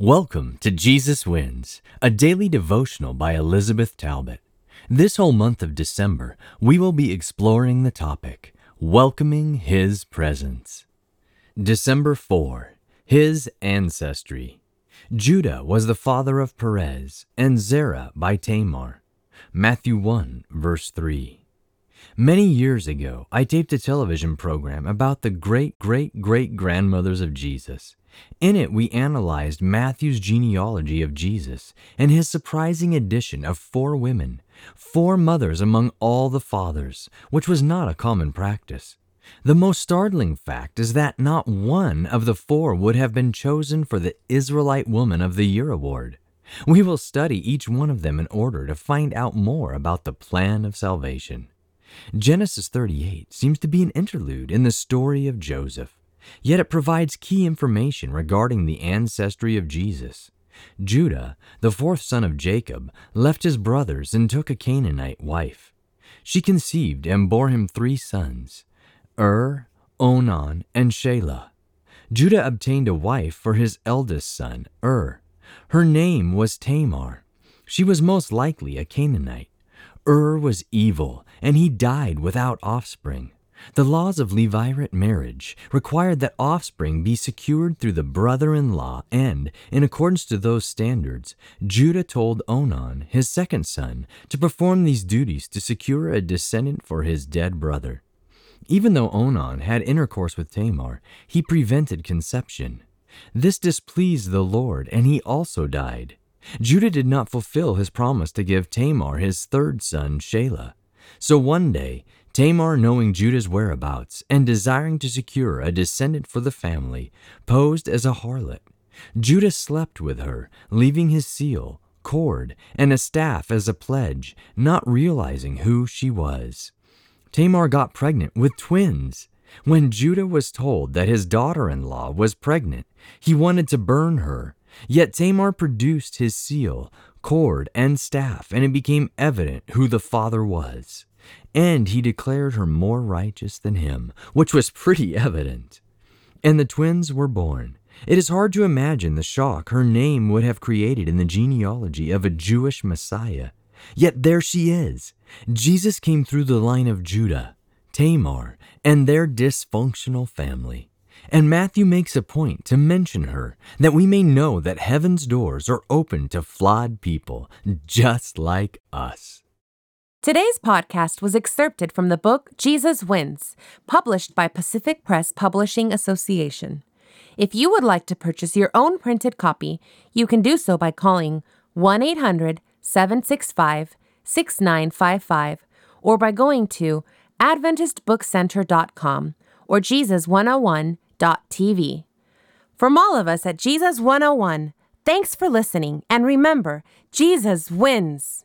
Welcome to Jesus Wins, a daily devotional by Elizabeth Talbot. This whole month of December, we will be exploring the topic Welcoming His Presence. December 4 His Ancestry. Judah was the father of Perez, and Zerah by Tamar. Matthew 1, verse 3. Many years ago, I taped a television program about the great great great grandmothers of Jesus. In it, we analyzed Matthew's genealogy of Jesus and his surprising addition of four women, four mothers among all the fathers, which was not a common practice. The most startling fact is that not one of the four would have been chosen for the Israelite Woman of the Year award. We will study each one of them in order to find out more about the plan of salvation. Genesis 38 seems to be an interlude in the story of Joseph, yet it provides key information regarding the ancestry of Jesus. Judah, the fourth son of Jacob, left his brothers and took a Canaanite wife. She conceived and bore him three sons Ur, Onan, and Shelah. Judah obtained a wife for his eldest son, Ur. Her name was Tamar. She was most likely a Canaanite. Ur was evil, and he died without offspring. The laws of levirate marriage required that offspring be secured through the brother in law, and, in accordance to those standards, Judah told Onan, his second son, to perform these duties to secure a descendant for his dead brother. Even though Onan had intercourse with Tamar, he prevented conception. This displeased the Lord, and he also died. Judah did not fulfill his promise to give Tamar his third son, Shelah. So one day, Tamar, knowing Judah's whereabouts and desiring to secure a descendant for the family, posed as a harlot. Judah slept with her, leaving his seal, cord, and a staff as a pledge, not realizing who she was. Tamar got pregnant with twins. When Judah was told that his daughter in law was pregnant, he wanted to burn her. Yet Tamar produced his seal, cord, and staff, and it became evident who the father was. And he declared her more righteous than him, which was pretty evident. And the twins were born. It is hard to imagine the shock her name would have created in the genealogy of a Jewish Messiah. Yet there she is. Jesus came through the line of Judah, Tamar, and their dysfunctional family. And Matthew makes a point to mention her that we may know that heaven's doors are open to flawed people just like us. Today's podcast was excerpted from the book Jesus Wins, published by Pacific Press Publishing Association. If you would like to purchase your own printed copy, you can do so by calling 1 800 765 6955 or by going to AdventistBookCenter.com or oh Jesus101.tv. From all of us at Jesus 101, thanks for listening, and remember, Jesus wins.